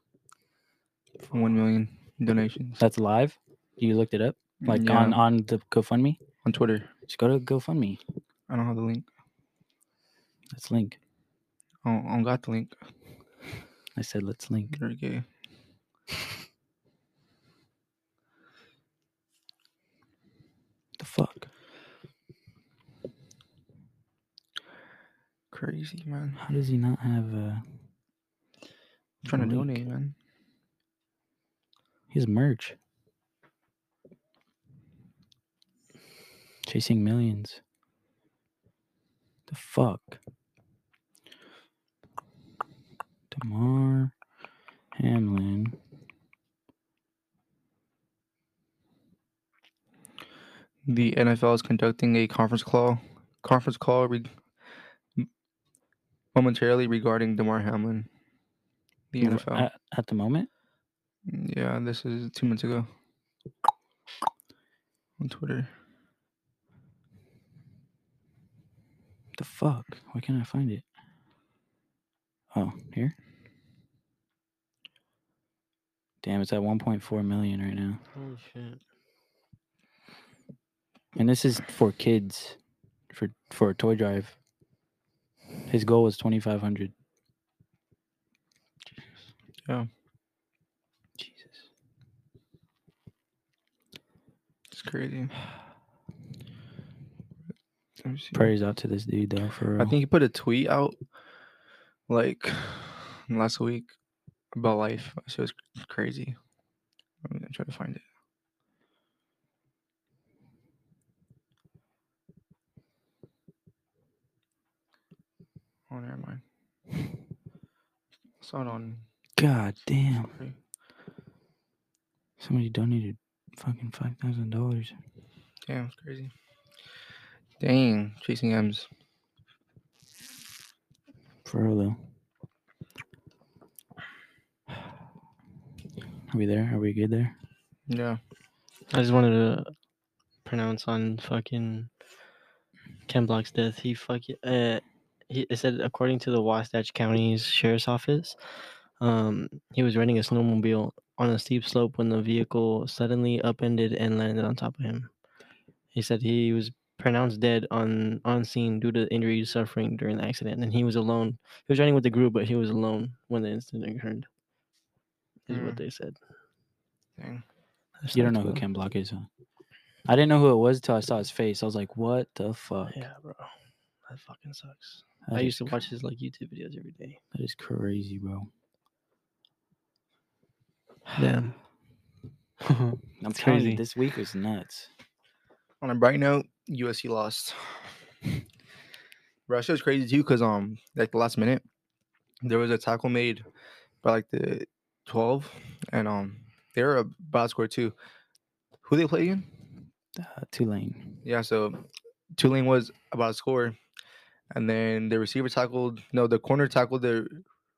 One million donations. That's live. You looked it up? Like Yeah, on on the GoFundMe? on Twitter. Just go to GoFundMe. I don't have the link. Let's link. Don't, I don't got the link. I said let's link. Very gay. The fuck? Crazy man. How does he not have uh trying to link? donate, man. his merch? Chasing millions. The fuck? Damar Hamlin. The NFL is conducting a conference call conference call re- momentarily regarding Damar Hamlin. The NFL. At, at the moment? yeah, this is two months ago. On Twitter. The fuck? Why can't I find it? Oh, here? Damn, it's at 1.4 million right now. Holy shit. And this is for kids for for a toy drive. His goal was 2500. Yeah. Jesus. It's crazy. Let me see. Prayers out to this dude though for real. I think he put a tweet out like last week about life. So it was crazy. I'm gonna try to find it. Oh, never mind. I saw it on. God damn. Story. Somebody donated fucking five thousand dollars. Damn, it's crazy. Dang, chasing M's. For real though. Are we there? Are we good there? Yeah. I just wanted to pronounce on fucking Ken Block's death. He fucking uh, he it said according to the Wasatch County's sheriff's office, um, he was riding a snowmobile on a steep slope when the vehicle suddenly upended and landed on top of him. He said he was pronounced dead on on scene due to injuries suffering during the accident, and he was alone. He was riding with the group, but he was alone when the incident occurred. Is what Mm. they said. Dang. You don't sucks, know who bro. Ken Block is, huh? I didn't know who it was till I saw his face. I was like, "What the fuck?" Yeah, bro. That fucking sucks. That I used to cr- watch his like YouTube videos every day. That is crazy, bro. Damn. I'm It's telling crazy. you, this week was nuts. On a bright note, USC lost. Bro, that was crazy too, cause um, like the last minute, there was a tackle made by like the twelve, and um, they were about to score too. Who they play again? Uh, Tulane. Yeah, so Tulane was about to score, and then the receiver tackled. No, the corner tackled the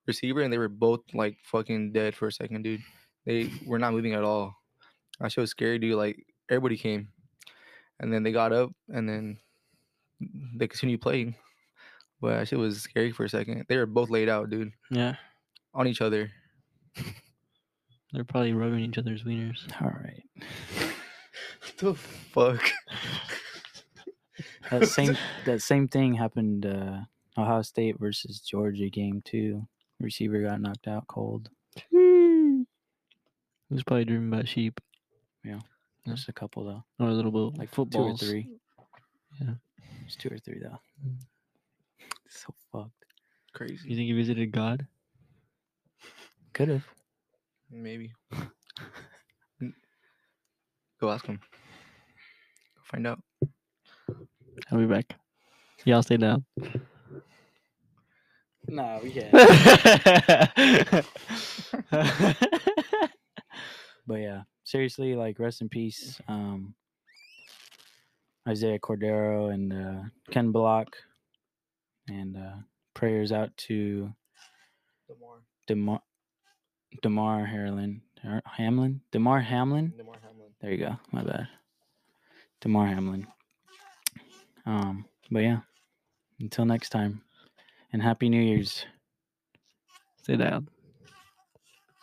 receiver, and they were both like fucking dead for a second, dude. They were not moving at all. That shit was scary, dude. Like everybody came, and then they got up, and then they continued playing. But that shit was scary for a second. They were both laid out, dude, Yeah. on each other. They're probably rubbing each other's wieners. All right. What the fuck? That same that same thing happened. Uh, Ohio State versus Georgia game two. Receiver got knocked out cold. It was probably driven by sheep Yeah. Just a couple though, or a little bit like like football. two or three. Yeah. It's two or three though. Mm. So fucked. Crazy. You think he visited God? Could have. Maybe. Go ask him. Go find out. I'll be back. Y'all stay down. Nah, we can't. yeah, But yeah, seriously, like rest in peace, um, Isaiah Cordero and uh, Ken Block, and uh, prayers out to Damar Damar Hamlin, Har- Hamlin, Damar Hamlin. There you go. My bad. Damar Hamlin. Um, but yeah, until next time, and happy New Year's. Stay down.